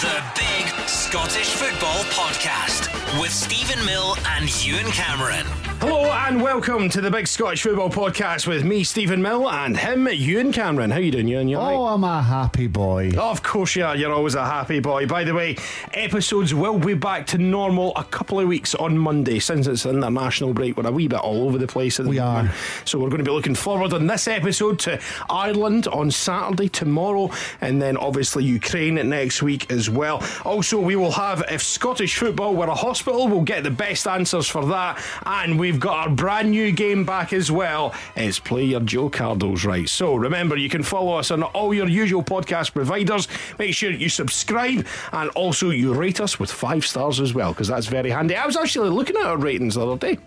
The Big Scottish Football Podcast with Steven Mill and Ewen Cameron. Hello and welcome to the Big Scottish Football Podcast with me, Steven Mill, and him, Ewen Cameron. How are you doing, Ewen? You Oh, right? I'm a happy boy. Of course you are. You're always a happy boy. By the way, episodes will be back to normal a couple of weeks on Monday. Since it's an international break, we're a wee bit all over the place at the We are. So we're going to be looking forward on this episode to Ireland on Saturday tomorrow, and then obviously Ukraine next week as well. Also, we will have if Scottish football were a hospital, we'll get the best answers for that, and we've got our brand new game back as well. It's play your Joe Cardles right. So remember, you can follow us on all your usual podcast providers. Make sure you subscribe and also you rate us with five stars as well, because that's very handy. I was actually looking at our ratings the other day.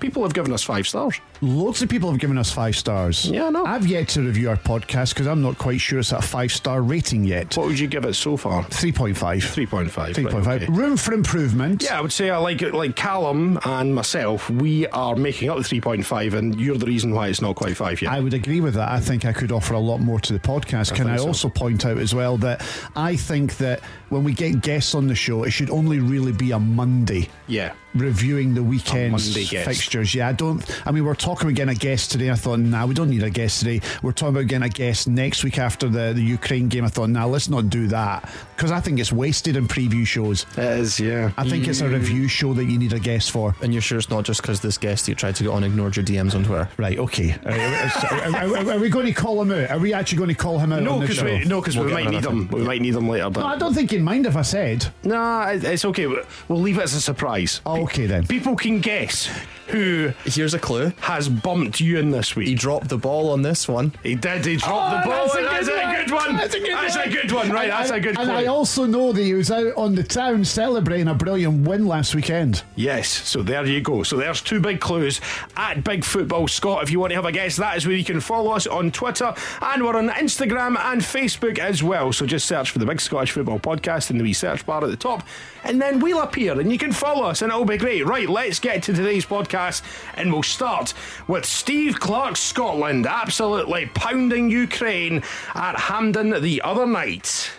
People have given us five stars. Loads of people have given us five stars. Yeah, I know. I've yet to review our podcast because I'm not quite sure it's at a five star rating yet. What would you give it so far? 3.5. 3.5. 3.5. right, okay. Room for improvement. Yeah, I would say I like it. Like Callum and myself, we are making up the 3.5, and you're the reason why it's not quite five yet. I would agree with that. I think I could offer a lot more to the podcast. Can I so. also point out as well that I think that when we get guests on the show, it should only really be a Monday. yeah. Reviewing the weekend's fixtures. Yeah, I don't. I mean, we're talking about getting a guest today. I thought, nah, we don't need a guest today. We're talking about getting a guest next week after the, the Ukraine game. I thought, nah, let's not do that because I think it's wasted in preview shows. It is, yeah. I think it's a review show that you need a guest for. And you're sure it's not just because this guest you tried to get on ignored your DMs on Twitter? Right, okay. Are, are- are- are we going to call him out? Are we actually going to call him out? No, on the because show? we, no, 'cause We'll we might need another them. We might need them later. No, But I don't think he'd mind if I said. nah, it's okay. We'll leave it as a surprise. Oh, okay then. People can guess who Here's a clue. has bumped you in this week. He dropped the ball on this one. He did. He dropped the oh, ball. Oh, That's that's a good a one. good one. That's a good That's one. a good one. Right. That's a good And I also know that he was out on the town celebrating a brilliant win last weekend. Yes, so there you go. So there's two big clues at Big Football Scot. If you want to have a guess, that is where you can follow us on Twitter and we're on Instagram and Facebook as well. So just search for the Big Scottish Football Podcast in the wee search bar at the top, and then we'll appear and you can follow us and it'll be great. Right, let's get to today's podcast and we'll start with Steve Clarke, Scotland, absolutely pounding Ukraine at Hampden the other night.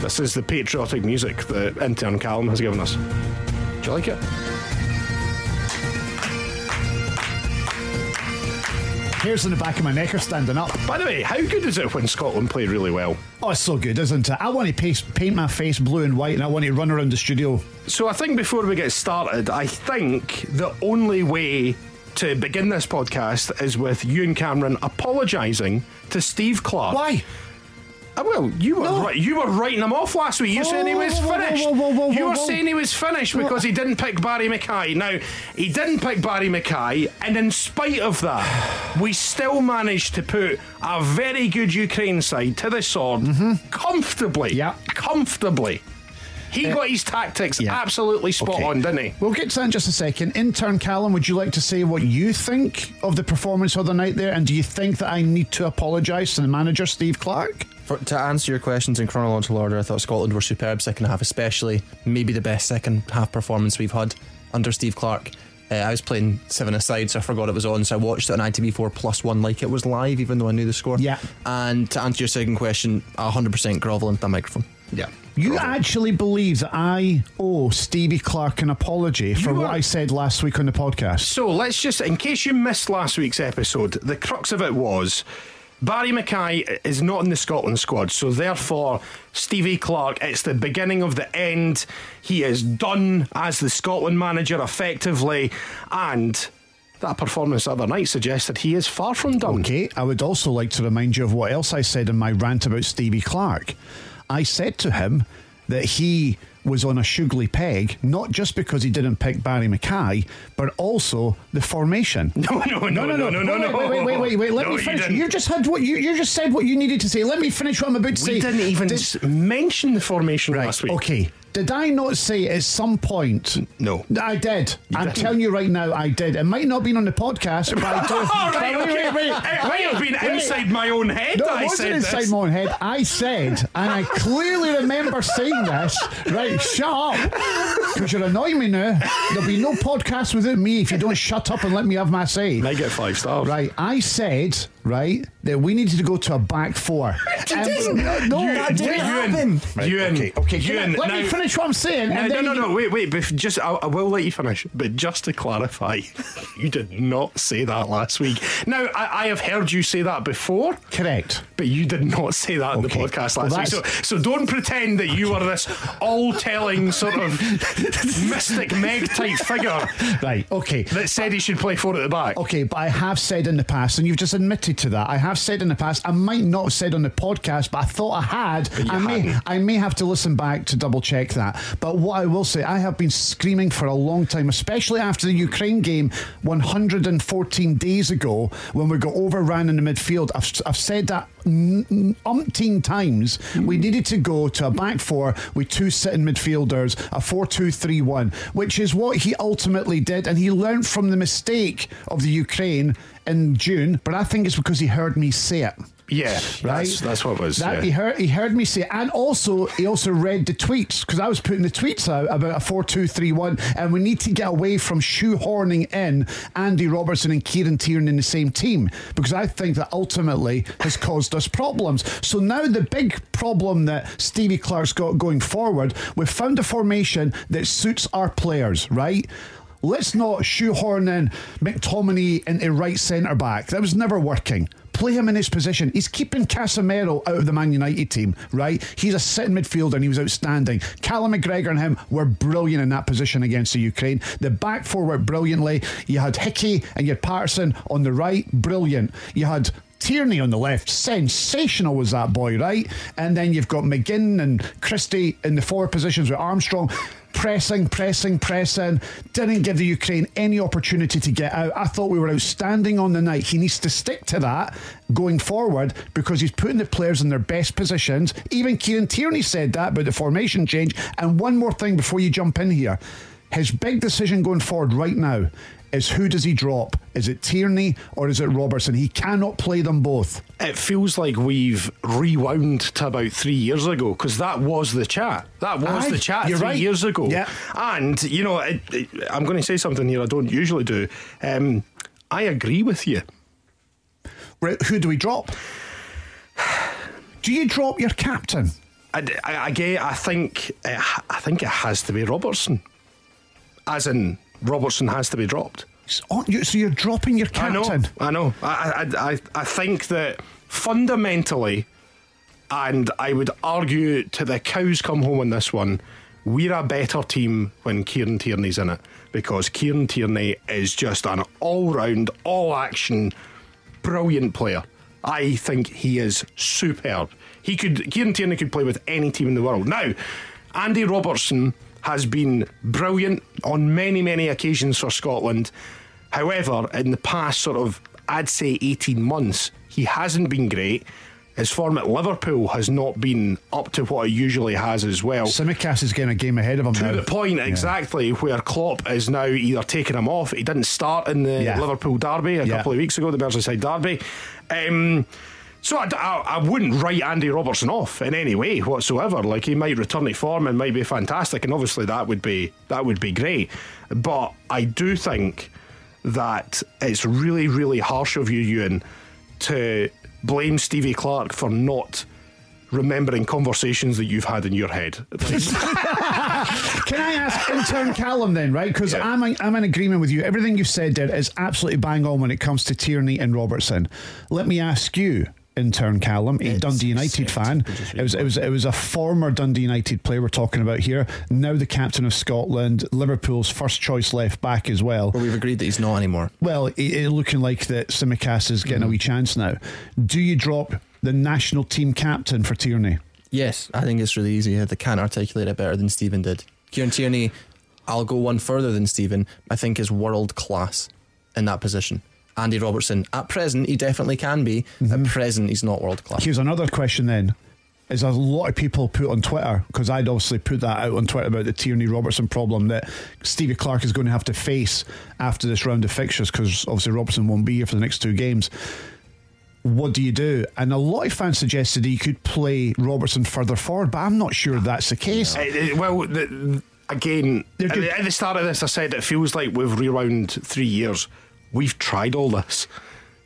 This is the patriotic music that intern Callum has given us. Do you like it? Hairs in the back of my neck are standing up. By the way, how good is it when Scotland play really well? Oh, it's so good, isn't it? I want to paste, paint my face blue and white and I want to run around the studio. So I think before we get started, I think the only way to begin this podcast is with you and Cameron apologising to Steve Clarke. Why? Uh, well, you were No. right, you were writing him off last week. You were saying he was whoa, finished. whoa, whoa, you were saying he was finished because he didn't pick Barrie McKay. Now he didn't pick Barrie McKay, and in spite of that, we still managed to put a very good Ukraine side to the sword comfortably. Mm-hmm. Yeah. comfortably. He got his tactics yeah. absolutely spot Okay. on, didn't he? We'll get to that in just a second. Intern Callum, would you like to say what you think of the performance of the night there? And do you think that I need to apologise to the manager, Steve Clarke? For, to answer your questions in chronological order, I thought Scotland were superb second half, especially maybe the best second half performance we've had under Steve Clarke. Uh, I was playing seven aside, so I forgot it was on. So I watched it on ITV4 plus one, like it was live, even though I knew the score. Yeah. And to answer your second question, 100% grovel into the microphone. Yeah. You actually believe that I owe Stevie Clarke an apology for You what are- I said last week on the podcast? So let's just, in case you missed last week's episode, the crux of it was Barrie McKay is not in the Scotland squad, so therefore Stevie Clarke, it's the beginning of the end. He is done as the Scotland manager effectively, and that performance the other night suggested he is far from done. Okay, I would also like to remind you of what else I said in my rant about Stevie Clarke. I said to him that he was on a sugly peg, not just because he didn't pick Barrie McKay, but also the formation. No, no, no, no, no, no, no, no. Wait, wait, wait, wait, wait. Let No, me you finish. didn't. You, just had what you you just said what you needed to say. Let me finish what I'm about to say. We didn't even Did- mention the formation last week. Okay. Did I not say at some point? No. I did. I'm didn't. telling you right now, I did. It might not have been on the podcast, but I do. All right, But okay. It might have been wait. inside my own head No, that I wasn't said inside this. my own head. I said, and I clearly remember saying this. Right, shut up. Because you're annoying me now. There'll be no podcast without me if you don't shut up and let me have my say. I get five stars. Right, I said, right, that we needed to go to a back four. You Um, didn't. No, You- that didn't Ewen, happen. Right, Ewen, okay, okay. can I- Ewen, let me finish what I'm saying. No, and no, then no, you- no. Wait, wait. Bef- just, I, I will let you finish. But just to clarify, you did not say that last week. Now, I, I have heard you say that before, Correct. but you did not say that in the Okay. podcast Well, last week. So, so don't pretend that you are this all-telling sort of mystic Meg type figure Right, okay. that said he should play four at the back. Okay, but I have said in the past, and you've just admitted to that. I have said in the past. I might not have said on the podcast, but I thought I had. I may, hadn't. I may have to listen back to double check that. But what I will say, I have been screaming for a long time, especially after the Ukraine game 114 days ago when we got overran in the midfield. I've, I've said that umpteen times. We needed to go to a back four with two sitting midfielders, a 4 2 3 1, which is what he ultimately did. And he learned from the mistake of the Ukraine in June, but I think it's because he heard me say it. Yeah, Right, that's, that's what it was. That yeah. he heard, he heard me say, and also he also read the tweets because I was putting the tweets out about a four-two-three-one, and we need to get away from shoehorning in Andy Robertson and Kieran Tierney in the same team because I think that ultimately has caused us problems. So now the big problem that Stevie Clarke's got going forward, we've found a formation that suits our players, right? Let's not shoehorn in McTominay into right centre back. That was never working. Play him in his position. He's keeping Casemiro out of the Man United team, right? He's a sitting midfielder and he was outstanding. Callum McGregor and him were brilliant in that position against the Ukraine. The back four worked brilliantly. You had Hickey and you had Patterson on the right, brilliant. You had Tierney on the left, sensational was that boy, right? And then you've got McGinn and Christie in the forward positions with Armstrong. Pressing, pressing, pressing. Didn't give the Ukraine any opportunity to get out. I thought we were outstanding on the night. He needs to stick to that going forward because he's putting the players in their best positions. Even Kieran Tierney said that about the formation change. And one more thing before you jump in here his big decision going forward right now is who does he drop? Is it Tierney or is it Robertson? He cannot play them both. it feels like we've rewound to about three years ago because that was the chat. That was Aye, the chat three right. years ago. Yeah. And, you know, it, it, I'm going to say something here I don't usually do. Um, I agree with you. Right, Who do we drop? Do you drop your captain? I, I, I. I think. It, I think it has to be Robertson. As in, Robertson has to be dropped. So you- so you're dropping your I know. captain? I know. I, I, I, I think that fundamentally, and I would argue to the cows come home on this one, we're a better team when Kieran Tierney's in it because Kieran Tierney is just an all-round, all-action, brilliant player. I think he is superb. He could Kieran Tierney could play with any team in the world. Now, Andy Robertson has been brilliant on many, many occasions for Scotland. However, in the past sort of I'd say 18 months, he hasn't been great. His form at Liverpool has not been up to what it usually has as well. Tsimikas is getting a game ahead of him To now. the point exactly where Klopp is now either taking him off. He didn't start in the Yeah. Liverpool derby a Yeah. couple of weeks ago, the Merseyside derby. Um, so I, I, I wouldn't write Andy Robertson off in any way whatsoever. Like he might return to form and might be fantastic, and obviously that would be that would be great. But I do think that it's really really harsh of you, Ewen, to blame Stevie Clarke for not remembering conversations that you've had in your head. Can I ask intern Callum then, right? Because Yeah. I'm, I'm in agreement with you. Everything you've said there is absolutely bang on when it comes to Tierney and Robertson. Let me ask you, intern Callum, a It's Dundee United fan. It was, it was it was a former Dundee United player we're talking about here. Now the captain of Scotland, Liverpool's first choice left back as well. Well, we've agreed that he's not anymore. Well, it, it looking like that Tsimikas is getting a Mm-hmm. wee chance now. Do you drop the national team captain for Tierney? Yes, I think it's really easy. They can't articulate it better than Steven did. Kieran Tierney, I'll go one further than Steven. I think is world class in that position. Andy Robertson, at present, he definitely can be. At present, he's not world class. Here's another question then. Is a lot of people put on Twitter because I'd obviously put that out on Twitter about the Tierney Robertson problem that Stevie Clarke is going to have to face after this round of fixtures because obviously Robertson won't be here for the next two games. what do you do? And a lot of fans suggested he could play Robertson further forward, but I'm not sure that's the case. Uh, uh, well, the, again, at the, at the start of this, I said it feels like we've rewound three years. We've tried all this.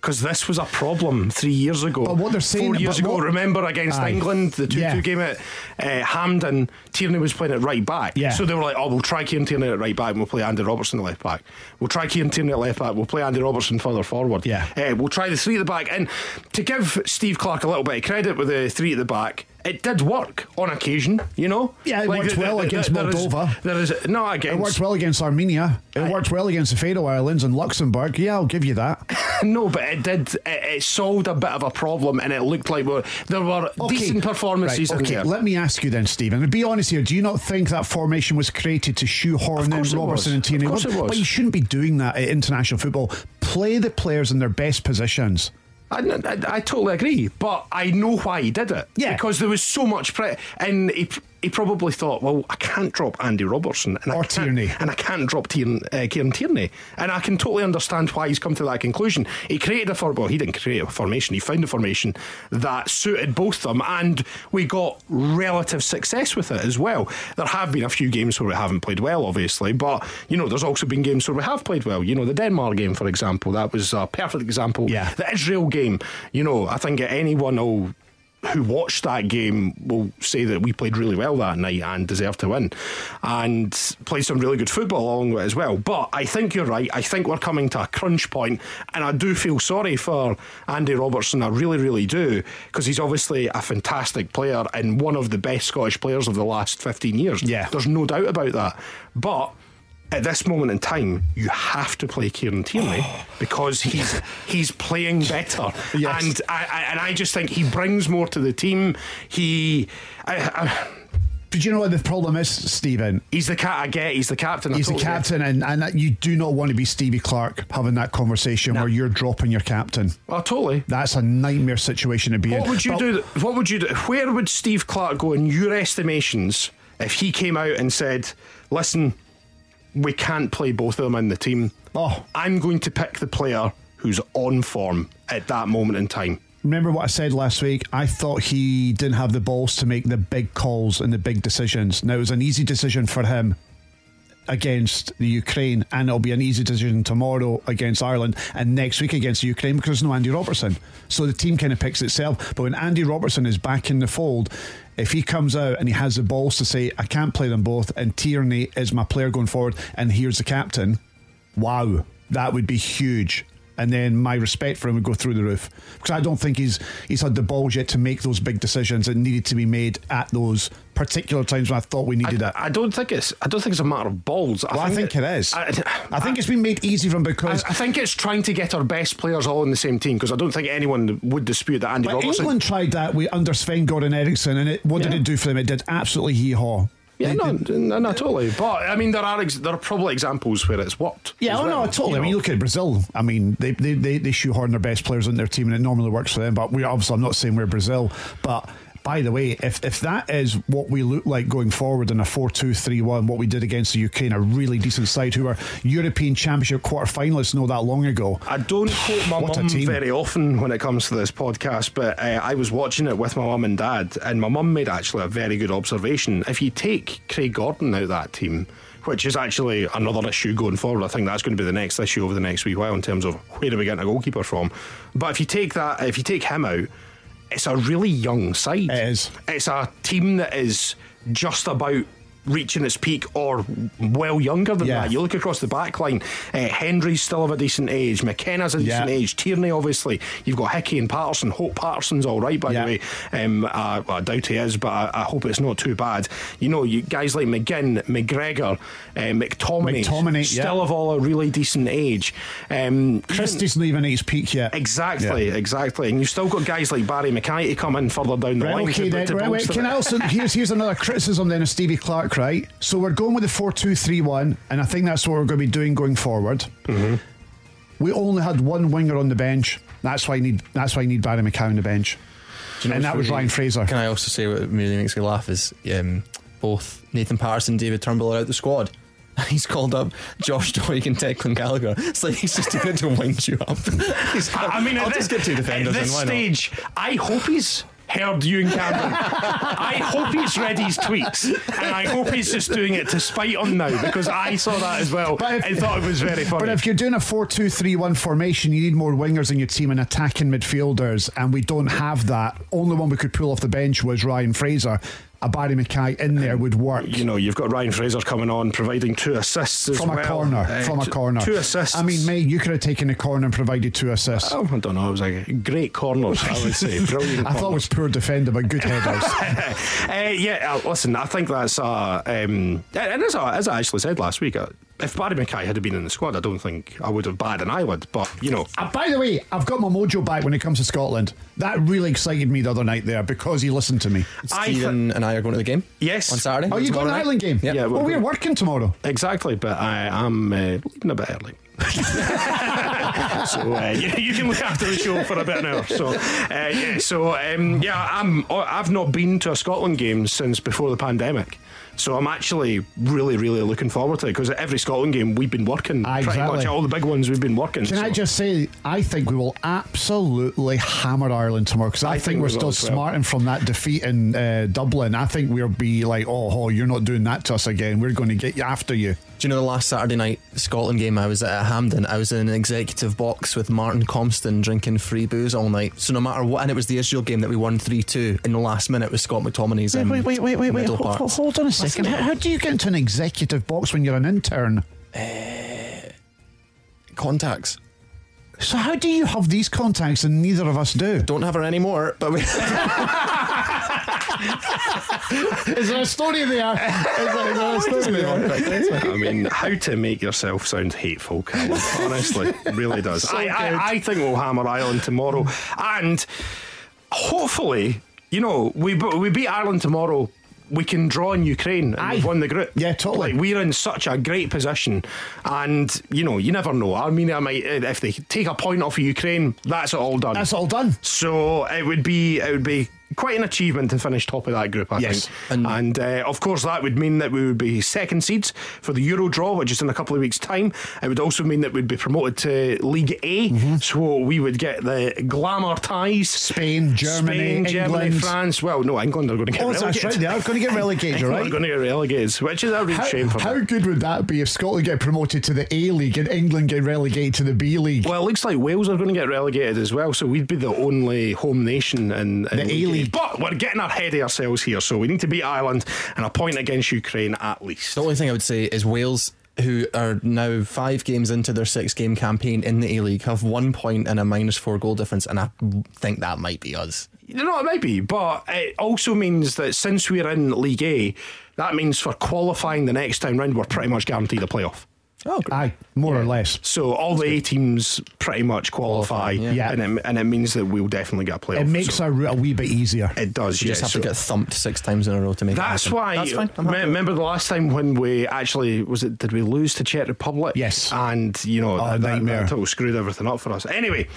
Because this was a problem three years ago. But what they're saying- four years ago, what- remember against Aye. England, the two-two Yeah. game at uh, Hampden, Tierney was playing at right back. Yeah. So they were like, "Oh, we'll try Kieran Tierney at right back, and we'll play Andy Robertson at left back. We'll try Kieran Tierney at left back. We'll play Andy Robertson further forward. Yeah. Uh, we'll try the three at the back. And to give Steve Clarke a little bit of credit with the three at the back, it did work on occasion. You know. Yeah, it worked the- well the- against there is- Moldova. there is not It against. It worked well against Armenia. It I- worked well against the Faroe Islands and Luxembourg. Yeah, I'll give you that. No, but it did. It, it solved a bit of a problem, and it looked like there were decent performances right, okay. Let me ask you then, Steven. And be honest here. Do you not think that formation was created to shoehorn in Robertson and Tierney? Of course it was. But you shouldn't be doing that at international football. Play the players in their best positions. I, I, I totally agree, but I know why he did it. Yeah. because there was so much pre, and he, he probably thought, well, I can't drop Andy Robertson and I Or can't, Tierney. and I can't drop Tiern, uh, Kieran Tierney, and I can totally understand why he's come to that conclusion. He created a for well, he didn't create a formation. He found a formation that suited both of them, and we got relative success with it as well. There have been a few games where we haven't played well, obviously, but you know, there's also been games where we have played well. You know, the Denmark game, for example, that was a perfect example. Yeah. The Israel game, you know, I think anyone will who watched that game will say that we played really well that night and deserved to win and played some really good football along with it as well. But I think you're right. I think we're coming to a crunch point and I do feel sorry for Andy Robertson. I really, really do because he's obviously a fantastic player and one of the best Scottish players of the last 15 years. Yeah. There's no doubt about that. But at this moment in time, you have to play Kieran Tierney because he's he's playing better, Yes. and I, I and I just think he brings more to the team. He, I, But you know what the problem is, Steven? he's the cat I get. He's the captain. I He's the get. captain, and, and that you do not want to be Stevie Clarke having that conversation where you're dropping your captain. Oh, totally. That's a nightmare situation to be in. What would you But- do? What would you do? Where would Steve Clarke go in your estimations if he came out and said, "Listen, we can't play both of them in the team. Oh. I'm going to pick the player who's on form at that moment in time." Remember what I said last week? I thought he didn't have the balls to make the big calls and the big decisions. Now, it was an easy decision for him against the Ukraine, and it'll be an easy decision tomorrow against Ireland and next week against the Ukraine because there's no Andy Robertson. So the team kind of picks itself. But when Andy Robertson is back in the fold, if he comes out and he has the balls to say, I can't play them both, and Tierney is my player going forward, and here's the captain, wow, that would be huge. And then my respect for him would go through the roof because I don't think he's he's had the balls yet to make those big decisions that needed to be made at those particular times when I thought we needed it. I don't think it's. I don't think it's a matter of balls. Well, I think it is. I, I think it's been made easy I, because I think it's trying to get our best players all in the same team because I don't think anyone would dispute that Andy But Robertson. England tried that with under Sven Goran Eriksson, and it, what did it do for them? It did absolutely hee haw. Yeah, They no, did- no, no, totally. But I mean, there are ex- there are probably examples where it's worked. Yeah, as oh well, no, totally. you I mean, know. look at Brazil. I mean, they they, they, they shoehorn their best players in their team, and it normally works for them. But we obviously, I'm not saying we're Brazil, but by the way, if if that is what we look like going forward in a 4-2-3-1, what we did against the Ukraine, a really decent side who were European Championship quarter finalists not that long ago. I don't quote my mum very often when it comes to this podcast, but uh, I was watching it with my mum and dad, and my mum made actually a very good observation. If you take Craig Gordon out of that team, which is actually another issue going forward, I think that's going to be the next issue over the next wee while in terms of where do we get a goalkeeper from. But if you take that, if you take him out, it's a really young side. It is. It's a team that is just about reaching its peak or well younger than Yeah. that. You look across the back line, uh, Hendry's still of a decent age, McKenna's a decent Yeah. age, Tierney obviously. You've got Hickey and Patterson. Hope Patterson's all right, by Yeah. the way. Um, well, I doubt he is, but I, I hope it's not too bad. You know, you guys like McGinn, McGregor, uh, McTominay, McTominay, still of all a really decent age. Um, Christie's not even at his peak yet. Exactly, exactly. And you've still got guys like Barrie McKay to come in further down the Right, line. okay, then. Right, wait, can. I also here's here's another criticism then of Stevie Clarke, right? So we're going with the four two three one, and I think that's what we're going to be doing going forward. Mm-hmm. We only had one winger on the bench. That's why I need that's why I need Barry McCown on the bench. and that was Ryan Fraser. Can I also say what really makes me laugh is um, both Nathan Patterson and David Turnbull are out the squad. He's called up Josh Doig and Declan Gallagher. It's like he's just doing it to wind you up. He's I I mean, I'll at just get two defenders at this in, why not? stage, I hope he's heard you and Cameron. I hope he's read his tweets, and I hope he's just doing it to spite on now because I saw that as well But if- and thought it was very funny. But if you're doing a 4 2 3 1 formation, you need more wingers in your team and attacking midfielders, and we don't have that. Only one we could pull off the bench was Ryan Fraser. A Barrie McKay in there would work. you know, you've got Ryan Fraser coming on, providing two assists as From well. a corner, Uh, from a corner. Two assists. I mean, mate, you could have taken a corner and provided two assists. Oh, I don't know. It was like great corners, I would say. Brilliant. I thought it was poor defending, but good headers. uh, yeah, uh, listen, I think that's uh, um, and as I, as I actually said last week, uh, if Barrie McKay had been in the squad, I don't think I would have batted an eyelid. But you know, Uh, by the way, I've got my mojo back when it comes to Scotland. That really excited me the other night there because he listened to me. I thi- Stephen and I are going to the game. Yes. On Saturday. Oh, you got tomorrow an night. Ireland game? Yep. Yeah, well, we're- we're working tomorrow. exactly, but I am uh, leaving a bit early. so uh, you, you can look after the show for a bit now. So uh, yeah, so um, yeah, I'm I've not been to a Scotland game since before the pandemic. So I'm actually really, really looking forward to it because at every Scotland game we've been working. Ah, Pretty much all the big ones we've been working. Can I just say, I think we will absolutely hammer Ireland tomorrow because I, I think, think we're still as well. smarting from that defeat in uh, Dublin. I think we'll be like, oh, oh, you're not doing that to us again. We're going to get you after you. Do you know the last Saturday night Scotland game I was at Hampden? I was in an executive box with Martin Compston drinking free booze all night. So no matter what, and it was the Israel game that we won 3 2 in the last minute with Scott McTominay's um, middle Hold, parts. hold on a second. How, how do you get into an executive box when you're an intern? Contacts. So how do you have these contacts and neither of us do? Don't have her anymore, but we. Is there a story there? Is there, is there a story there? I mean, how to make yourself sound hateful, Callum. Honestly, really does. I, I, I think we'll hammer Ireland tomorrow, and hopefully, you know, we we beat Ireland tomorrow. We can draw in Ukraine and Aye. we've won the group. Yeah, totally. Like we're in such a great position, and you know, you never know. Armenia might, if they take a point off of Ukraine, that's it all done. That's all done. So it would be it would be quite an achievement to finish top of that group, I Yes. think. And, uh, of course, that would mean that we would be second seeds for the Euro draw, which is in a couple of weeks' time. It would also mean that we'd be promoted to League A, Mm-hmm. so we would get the glamour ties. Spain, Germany, Spain, Germany, England. France. Well, no, England are going to get Oh, that's relegated. right. They are going to get relegated, right? are going to get relegated, which is a real How, shame for how them. good would that be if Scotland get promoted to the A League and England get relegated to the B League? Well, it looks like Wales are going to get relegated as well, so we'd be the only home nation in, in The But we're getting ahead of ourselves here, so we need to beat Ireland and a point against Ukraine at least. The only thing I would say is Wales, who are now five games into their six game campaign in the A League, have one point and a minus four goal difference, and I think that might be us. You know, it might be, but it also means that since we're in League A, that means for qualifying the next time round, we're pretty much guaranteed a playoff. Oh, Aye, more or less. So all the A teams pretty much qualify, Qualify, yeah. Yeah. and, it, and it means that we'll definitely get a playoff. It makes So our route a wee bit easier. it does. you just have so- to get thumped six times in a row to make it That's happen. why. That's fine. I'm me- remember the last time when we actually was it? Did we lose to Czech Republic? Yes. And you know that, that, nightmare. that total screwed everything up for us. Anyway,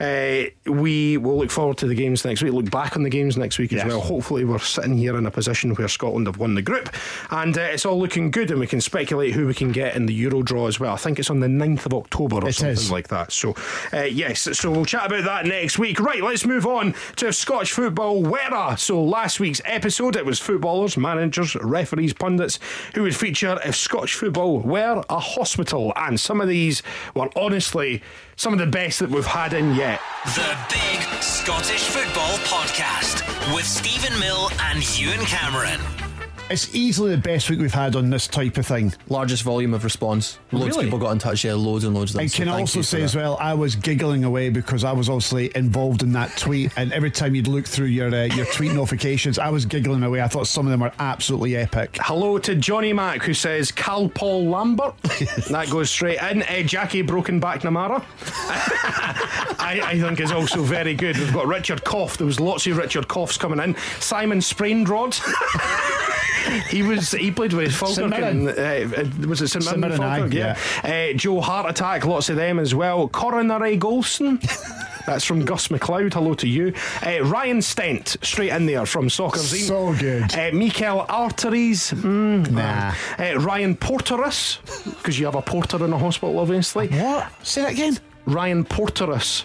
uh, we will look forward to the games next week. Look back on the games next week as well. Hopefully, we're sitting here in a position where Scotland have won the group, and uh, it's all looking good, and we can speculate who we can get in the Euro draw as well. I think it's on the 9th of October or It something is. like that. So, uh, yes, so we'll chat about that next week. Right, let's move on to Scottish football. Wera. So, last week's episode, it was footballers, managers, referees, pundits who would feature if Scottish football were a hospital. And some of these were honestly some of the best that we've had in yet. The Big Scottish Football Podcast with Steven Mill and Ewen Cameron. It's easily the best week we've had on this type of thing. Largest volume of response. Loads Really? of people got in touch. Yeah, loads and loads of them. And so can I also say as well, I was giggling away because I was obviously involved in that tweet, and every time you'd look through your uh, your tweet notifications, I was giggling away. I thought some of them were absolutely epic. Hello to Johnny Mack who says Cal Paul Lambert. that goes straight in. Uh, Jackie Broken Back Namara. I, I think is also very good. We've got Richard Koff. There was lots of Richard Koffs coming in. Simon Sprainrod. he was he played with Falkirk. And, uh, was it St Mirren? St Mirren, Falkirk? aye, Yeah. Uh, Joe Heart Attack. Lots of them as well. Coronary Golson. That's from Gus McLeod. Hello to you. Uh, Ryan Stent, straight in there from Soccer Zine. So good. Uh, Mikel Arteries. Mm, Nah. Uh, Ryan Porterus, because you have a porter in a hospital, obviously. What? Say that again. Ryan Porterus.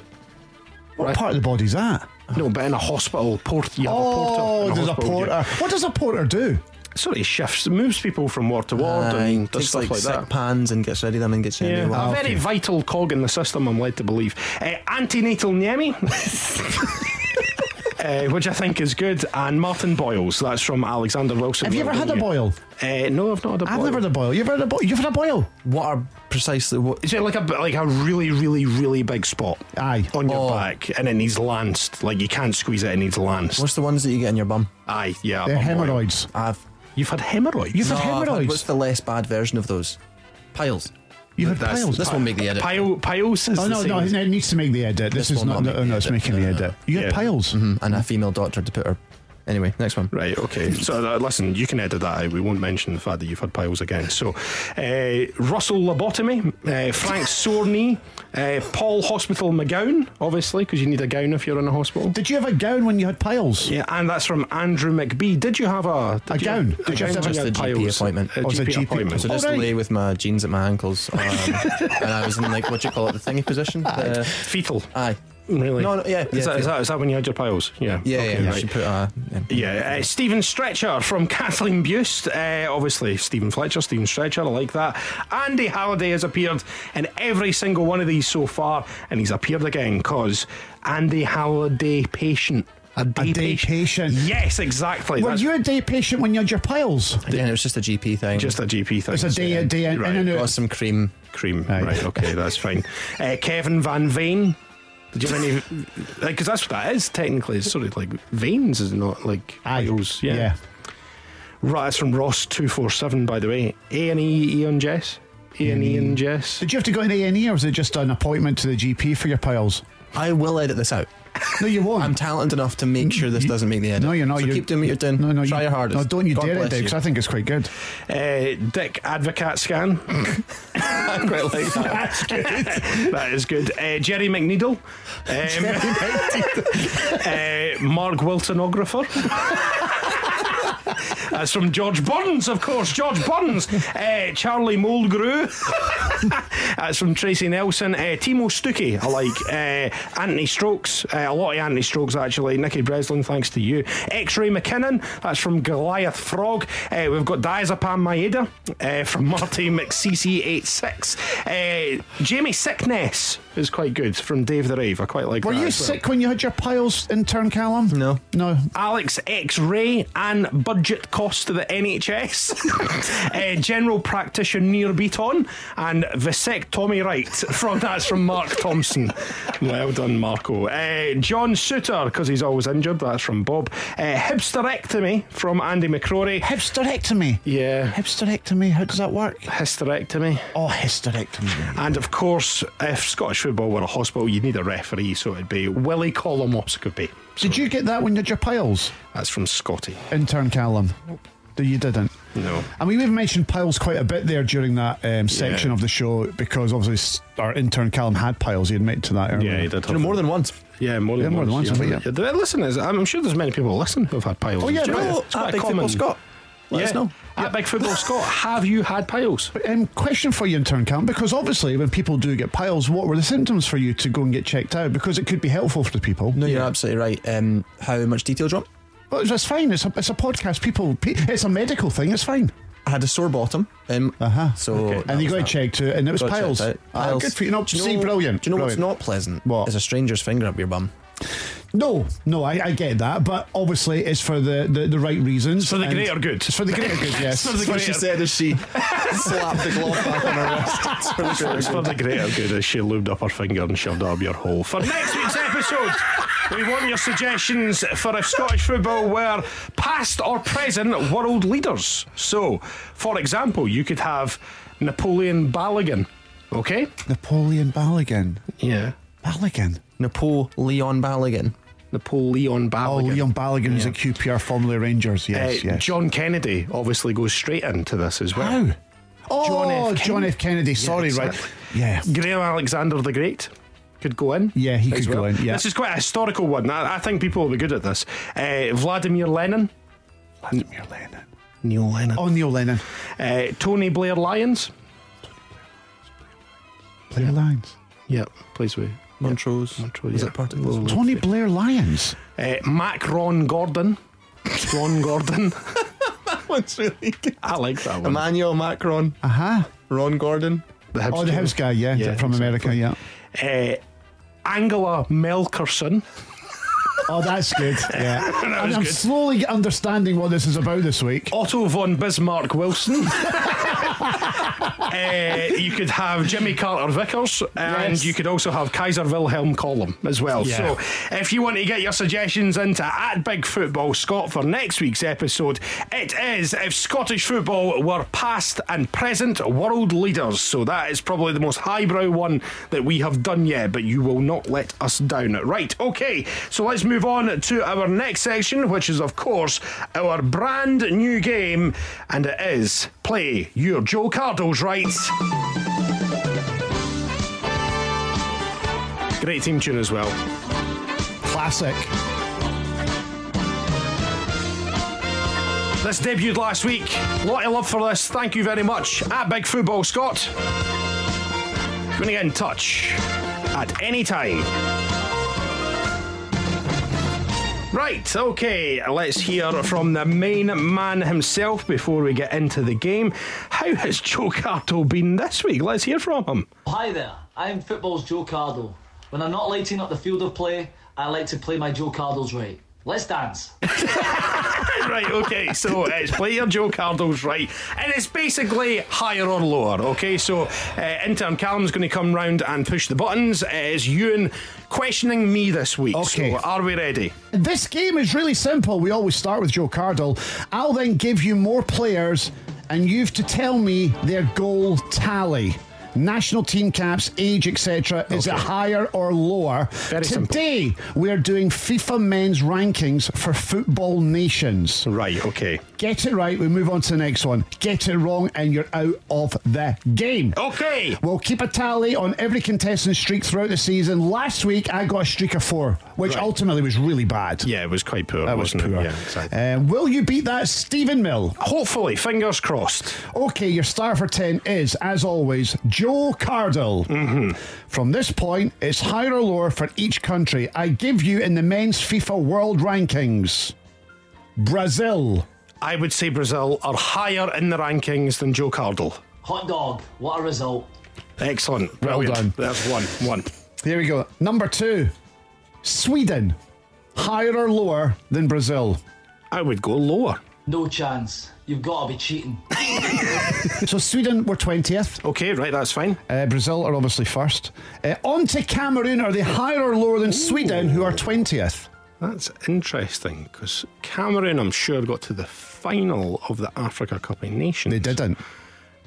What part of the body's that? No, but in a hospital, port, you have a Oh, porter. in there's a hospital, porter. yeah. What does a porter do? Sort of shifts, moves people from ward to ward Aye, and does takes stuff like, like, sick that. pans and gets rid of them and gets rid Yeah, of them. a Ah, very okay. vital cog in the system, I'm led to believe. Uh, antenatal Niemi, uh, which I think is good, and Martin Boyles. That's from Alexander Wilson. Have you ever had done, a boil? Uh, no, I've not had a boil. I've never had a boil. You've had a boil? You've had a boil? What are precisely what? Is it like a like a really, really, really big spot Aye. on your Oh. back, and it needs lanced? Like you can't squeeze it; it needs lanced. What's the ones that you get in your bum? Aye, yeah. The a boil. hemorrhoids. I've You've had hemorrhoids. You've No, had I've had- hemorrhoids. what's the less bad version of those? Piles. You've had That's- piles. This won't make the edit. Pile, piles is Oh the no, same no, as- it needs to make the edit. This, This is will not. not make No, the no, it's edit. making the edit. You Yeah. had piles. Mm-hmm. and a female doctor to put her. Anyway, next one. Right, okay. So uh, listen, you can edit that out. We won't mention the fact that you've had piles again. So, uh, Russell Lobotomy, uh, Frank Sore Knee, uh, Paul Hospital McGowan, obviously, because you need a gown if you're in a hospital. Did you have a gown when you had piles? Yeah, and that's from Andrew McBee. Did you have a A you- gown? a Did you have to gown just a GP piles? appointment? A Oh, a GP GP. appointment. So Oh, just right. lay with my jeans at my ankles, um, and I was in like what do you call it, the thingy position. The, Fetal. aye. Really? No, no, yeah, Is, yeah, that, is, that, is that when you had your piles? Yeah. Yeah, Okay, yeah. Right. put a. Yeah. Yeah, uh, Stephen Stretcher from Kathleen Buste. Uh, obviously, Steven Fletcher, Stephen Stretcher, I like that. Andy Halliday has appeared in every single one of these so far, and he's appeared again because Andy Halliday patient. A day, day patient. Yes, exactly. Were That's you a day patient when you had your piles? Again, it was just a GP thing. just a GP thing. It's a day, a day in, Right. in and got out. some cream. Cream. Right. Right, okay, that's fine. Uh, Kevin Van Veen. Did you have any? Because that's what that is, technically. It's sort of like veins, is it not? Like Aye. Yeah. Yeah. Right, it's from Ross two four seven. By the way, A and E Ian Jess, A and E and mm. Jess. Did you have to go in A and E, or was it just an appointment to the GP for your piles? I will edit this out. No, you won't. I'm talented enough to make sure this doesn't make the edit. no, you're not. So you're, keep doing what you're doing. No, no, Try you, your hardest. No, don't you God dare it, bless because. I think it's quite good. Uh, Dick Advocat scan. I quite like that. that is good. That is Uh, Jerry McNeedle. Um, uh, Mark Wilsonographer. That's from George Burns, of course. George Burns. Uh, Charlie Moldgrew. That's from Tracy Nelson. Uh, Timo Stuckey, I like. Uh, Anthony Strokes. Uh, a lot of Anthony Strokes, actually. Nicky Breslin, thanks to you. X Ray McKinnon. That's from Goliath Frog. Uh, we've got Diazepam Maeda uh, from Marty McCC86. Uh, Jamie Sickness is quite good from Dave the Rave. I quite like Were that you as well. sick when you had your piles in turn, Callum? No. No. Alex X Ray and budget cost to the NHS. uh, general practitioner near Beaton and vasectomy right from that's from Mark Thompson. Well done, Marco. Uh, John Suter because he's always injured. That's from Bob. Uh, hipsterectomy from Andy McCrory. Hysterectomy. Yeah, Hysterectomy. How does that work? hysterectomy. Oh, hysterectomy. And of course, if Scottish football were a hospital, you'd need a referee, so it'd be Willie Colomoscopy. Did you get that when you had your piles? That's from Scotty. Intern Callum. No, you didn't. No. I mean, we've mentioned piles quite a bit there during that um, section Yeah. of the show because obviously our intern Callum had piles. He admitted to that earlier. Yeah, he did. You know, more than once. Yeah, more than Yeah, more than once. once, Yeah. but yeah. Yeah, Listen, I'm sure there's many people listen who've had piles. Oh, yeah, It's but- quite- Oh, it's quite Big common. Football Scott. Let yeah. us know. At Big Football Scott, have you had piles? Um, question for you, intern Callum, because obviously when people do get piles, what were the symptoms for you to go and get checked out? Because it could be helpful for the people. No, you're absolutely right. Um, how much detail do you want? Well, it's, it's fine. It's a, it's a podcast. People, it's a medical thing. It's fine. I had a sore bottom. Um, Uh-huh. So Okay. and you got it checked to and it was Got piles. checked out. Ah, Piles. good for you. No, Do you see, know- brilliant. Do you know what's not pleasant? What? Is a stranger's finger up your bum. No, no, I, I get that, but obviously it's for the, the, the right reasons. For the and- greater good. It's for the greater good, yes. For the greater- said as she slapped the glove back on her wrist. It's for the greater It's for good. the greater good as she lubed up her finger and shoved it up your hole. For next week's episode, we want your suggestions for if Scottish football were past or present world leaders. So, for example, you could have Napoleon Balogun. Okay? Napoleon Balogun. Yeah. Balogun. Napoleon Balogun. Napoleon Balligan. Oh, Leon Balogun is at QPR formerly Rangers. Uh, Yes, yes. John Kennedy obviously goes straight into this as well. How? Oh, John F. John F. Kennedy. Sorry, right. exactly. Yeah. Graham Alexander the Great. could go in. Yeah, he as could go in, yeah. This is quite a historical one. I, I think people will be good at this. Uh, Vladimir Lenin, Vladimir Lenin. Neil Lennon, Oh, Neil Lennon. uh, Tony Blair Lyons. Blair Lyons. Yep, plays with Montrose. Montrose, Was yeah. it part of Well, this? Tony Blair Lyons. uh, Mac Ron Gordon. Ron Gordon. That one's really good. I like that one. Emmanuel Macron. Uh huh. Ron Gordon. The Hibs Oh, the team. house guy, yeah, Yeah, from America, yeah. Uh, Angela Melkerson. Oh, that's good. Yeah. That I'm, was I'm good. slowly understanding what this is about this week. Otto von Bismarck Wilson. uh, you could have Jimmy Carter Vickers, and Yes. you could also have Kaiser Wilhelm Collum as well. Yeah. So, if you want to get your suggestions into at Big Football Scot for next week's episode, it is if Scottish football were past and present world leaders. So that is probably the most highbrow one that we have done yet, but you will not let us down. Right? Okay. So let's move on to our next section, which is of course our brand new game, and it is play your Joe Cardles rights. Great team tune as well. Classic. This debuted last week. Lot of love for this. Thank you very much. At Big Football Scot. Going to get in touch at any time. Right, okay, let's hear from the main man himself before we get into the game. How has Joe Cardle been this week? Let's hear from him. Hi there, I'm football's Joe Cardle. When I'm not lighting up the field of play, I like to play my Joe Cardles right. Let's dance. right, okay, so it's player Joe Cardles right, and it's basically higher or lower, okay? So uh, intern Callum's going to come round and push the buttons. Is Ewan questioning me this week. Okay. So are we ready? This game is really simple. We always start with Joe Cardle. I'll then give you more players, and you've to tell me their goal tally. National team caps, age, etc. Is it higher or lower? Very simple. Today, we are doing FIFA men's rankings for football nations. Right, okay. Get it right, we move on to the next one. Get it wrong, and you're out of the game. Okay. We'll keep a tally on every contestant streak throughout the season. Last week, I got a streak of four, which Right. ultimately was really bad. Yeah, it was quite poor. That was wasn't poor. It? Yeah, exactly. Um, will you beat that, Steven Mill? Hopefully, fingers crossed. Okay, your star for 10 is, as always, Joe Cardle. Mm-hmm. From this point, it's higher or lower for each country. I give you in the men's FIFA World Rankings Brazil, I would say Brazil are higher in the rankings than Joe Cardle. Hot dog, what a result. Excellent. Well Brilliant. done. That's one. One. Here we go. Number two, Sweden, higher or lower than Brazil. I would go lower. No chance. You've got to be cheating. So Sweden were 20th. Okay, right, that's fine. Uh, Brazil are obviously first. Uh, on to Cameroon. Are they higher or lower than Sweden, who are 20th? That's interesting because Cameroon, I'm sure, got to the final of the Africa Cup of Nations. They didn't.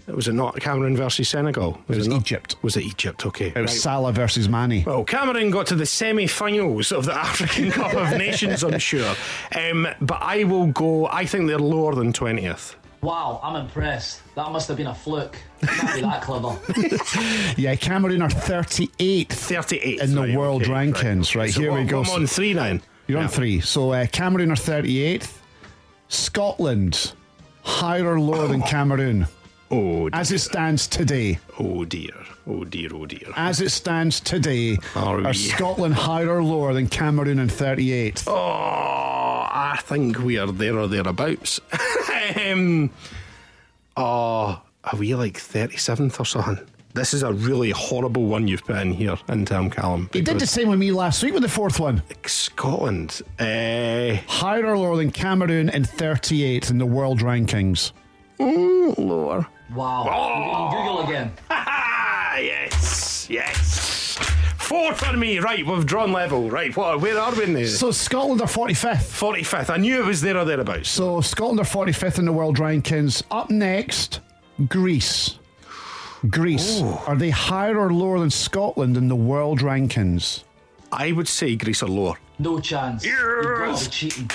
Was it not Cameroon versus Senegal? It was not? Egypt. Was it Egypt? Okay. It was right. Salah versus Mane. Well, Cameroon got to the semi-finals of the African Cup of Nations, I'm sure. Um, but I will go. I think they're lower than twentieth. Wow, I'm impressed. That must have been a fluke. Can't be that clever. Yeah, Cameroon are 38th. Thirty-eight In the world rankings, right, So here we go. I'm on three now. You're Yeah. on three. So uh, Cameroon are 38th. Scotland, higher or lower than Cameroon, Oh, dear. as it stands today. oh dear. Oh dear. Oh dear. As it stands today, Are we? are Scotland higher or lower than Cameroon in 38th? Oh, I think we are there or thereabouts. um, oh, are we like 37th or something? This is a really horrible one you've put in here in Tom Callum. He did the same with me last week with the fourth one. Scotland. Uh, Higher or lower than Cameroon in 38th in the world rankings? lower. Wow. You're on oh. Google again. Yes, yes. Four for me. Right, we've drawn level. Right, what? Where are we in the So Scotland are 45th. 45th? I knew it was there or thereabouts. So Scotland are 45th in the world rankings. Up next, Greece. Greece. Are they higher or lower than Scotland in the world rankings? I would say Greece are lower. No chance. You've got cheating.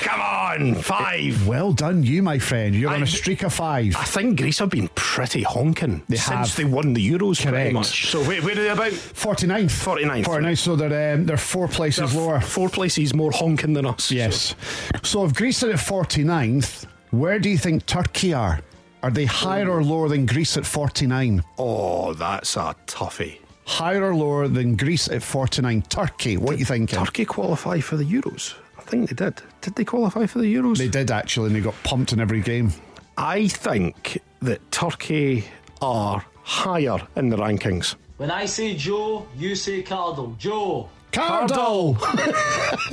Come on, five. Well done, you, my friend. You're on I- a streak of five. I think Greece have been pretty honking They since have. they won the Euros pretty Correct. much. So where, where are they about? 49th. 49th. 49th, so they're, um, they're four places They're lower. Four places more honking than us. Yes. So if Greece are at 49th, where do you think Turkey are? Are they higher or lower than Greece at 49? Oh, that's a toughie. Higher or lower than Greece at 49? Turkey, what are you thinking? Turkey qualify for the Euros. I think they did. Did they qualify for the Euros? They did actually, and they got pumped in every game. I think that Turkey are higher in the rankings. When I say Joe, you say Cardo. Joe. Cardle!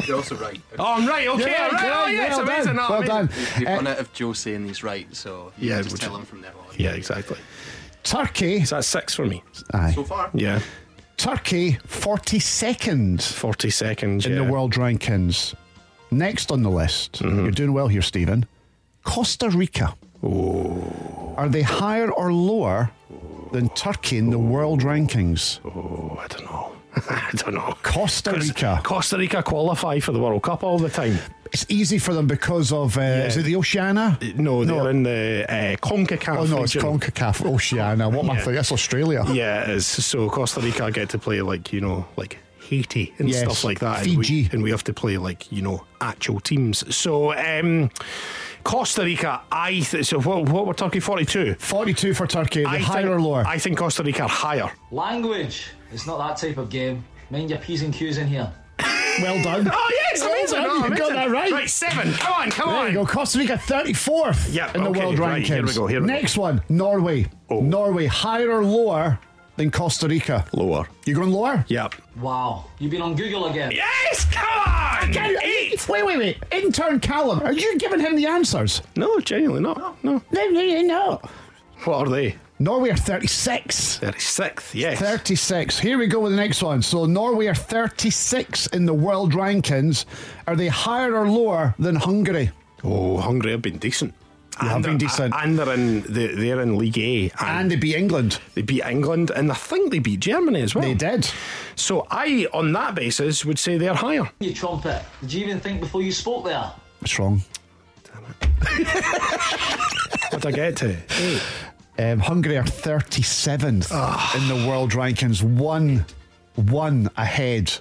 You're also right. Oh, I'm right. Okay, Yeah, right. yeah, oh, yes, well amazing. done. Oh, Well amazing. done. You've Uh, done it if Joe's saying he's right, so you Yeah, can just tell you- him from there on. Yeah, exactly. Turkey, So that's six for me. aye. So far, Yeah, Turkey, 42nd forty seconds in yeah. the world rankings. Next on the list, Mm-hmm. you're doing well here, Stephen. Costa Rica. Are they higher or lower than Turkey in the world rankings? Oh, I don't know. I don't know. Costa Rica. Costa Rica qualify for the World Cup all the time. It's easy for them because of uh, is it the Oceania? No, they're in the uh, CONCACAF. Oh no, it's region. CONCACAF Oceania. What am I thinking? That's Australia. Yeah, it is. So Costa Rica get to play like you know, like Haiti and Yes, stuff like that. And we, Fiji. and we have to play like you know actual teams. So um, Costa Rica, I th- so what, what were Turkey forty two? 42 for Turkey. The I higher think, or lower? I think Costa Rica are higher. Language. It's not that type of game. Mind your P's and Q's in here. Well done. Oh yes, Well amazing. done, Oh, you got that right. Right, seven. Come on, come on. There on. you go. Costa Rica 34th Yeah, in the okay, world right, rankings. here we go, here we go. Next one, Norway. Oh. Norway, higher or lower than Costa Rica? Lower. You going lower? Yep. Wow. You've been on Google again. Yes, come on. Eight. Wait, wait, wait. Intern Callum, are you giving him the answers? No, genuinely not. No. No, no, no, no. What are they? Norway are 36. Thirty sixth. Yes. 36. Here we go with the next one. So Norway are 36 in the world rankings. Are they higher or lower than Hungary? Oh, Hungary have been decent. They have And been they're- decent. and they're in the, they're in League A, And they beat England. they beat England, and I think they beat Germany as well. They did. So I, on that basis, would say they're higher. You trumpet. Did you even think before you spoke there? What's wrong? Damn it. What I get to? Eight. Um, Hungary are 37th Ah. in the world rankings, one, one ahead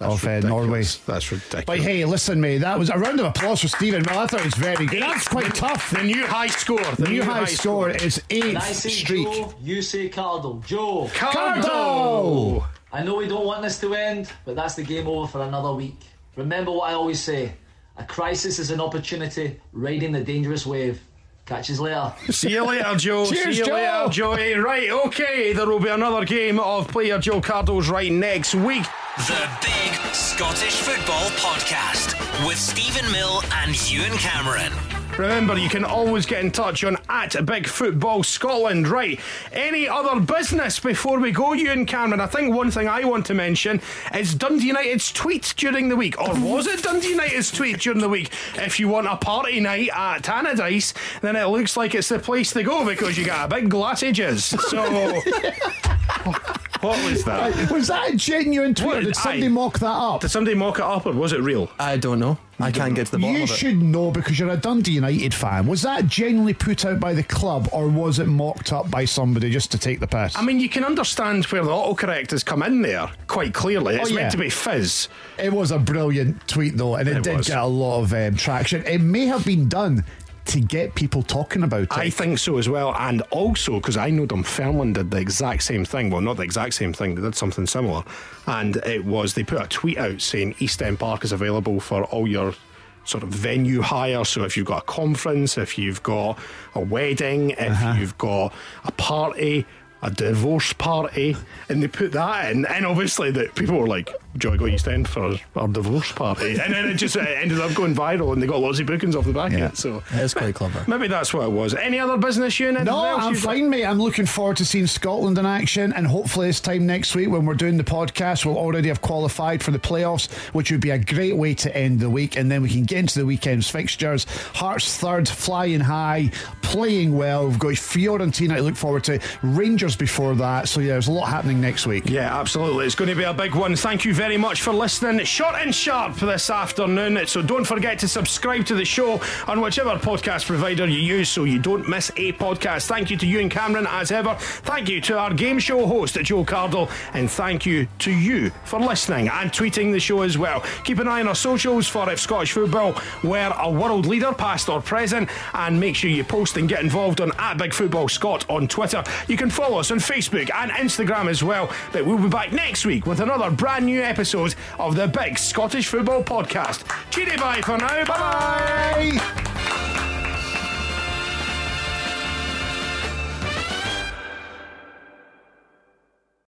of uh, Norway. That's ridiculous. But hey, listen, mate, that was a round of applause for Steven. Well, I thought it was very good. That's quite tough. The new high score. The, The new high score is When I eighth say streak. Joe, you say Cardle. Joe. Cardle! I know we don't want this to end, but that's the game over for another week. Remember what I always say a crisis is an opportunity riding the dangerous wave. Catch you later. See you later, Joe. Cheers, See you Joe. later, Joey. Right, okay. There will be another game of Play Your Joe Cardles right next week. The Big Scottish Football Podcast with Steven Mill and Ewen Cameron. Remember, you can always get in touch on at Big Football Scotland. Right. Any other business before we go, Ewen Cameron? I think one thing I want to mention is Dundee United's tweet during the week. Or was it Dundee United's tweet during the week? If you want a party night at Tannadice, then it looks like it's the place to go because you got a big glassages. So. what was that? Was that a genuine tweet? What? or Did somebody Aye. mock that up? Did somebody mock it up or was it real? I don't know. I can't get to the bottom You of it. should know because you're a Dundee United fan. Was that genuinely put out by the club or was it mocked up by somebody just to take the piss? I mean, you can understand where the autocorrect has come in there quite clearly. It's Oh, yeah. meant to be fizz. It was a brilliant tweet, though, and it, It did was. get a lot of um, traction. It may have been done to get people talking about it. I think so as well. And also, because I know Dunfermline did the exact same thing. Well, not the exact same thing, they did something similar. And it was they put a tweet out saying East End Park is available for all your sort of venue hire. So if you've got a conference, if you've got a wedding, if Uh-huh. you've got a party, a divorce party, and they put that in, and obviously that people were like, "Do you want to East End for our divorce party?" And then it just uh, ended up going viral, and they got lots of bookings off the back Yeah. of it. So It's quite clever. Maybe that's what it was. Any other business Ewen? No, I'm fine, mate. I'm looking forward to seeing Scotland in action, and hopefully this time next week when we're doing the podcast, we'll already have qualified for the playoffs, which would be a great way to end the week, and then we can get into the weekend's fixtures. Hearts third, flying high, playing well. We've got Fiorentina to look forward to, Rangers before that. So yeah, there's a lot happening next week. Yeah, absolutely. It's going to be a big one. Thank you very very much for listening. Short and sharp this afternoon. So don't forget to subscribe to the show on whichever podcast provider you use so you don't miss a podcast. Thank you to Ewen Cameron as ever. Thank you to our game show host, Joe Cardle. And thank you to you for listening and tweeting the show as well. Keep an eye on our socials for if Scottish football were a world leader, past or present. And make sure you post and get involved on at Big Football Scot on Twitter. You can follow us on Facebook and Instagram as well. But we'll be back next week with another brand new episode of the Big Scottish Football Podcast. Cheery bye for now. Bye. Bye.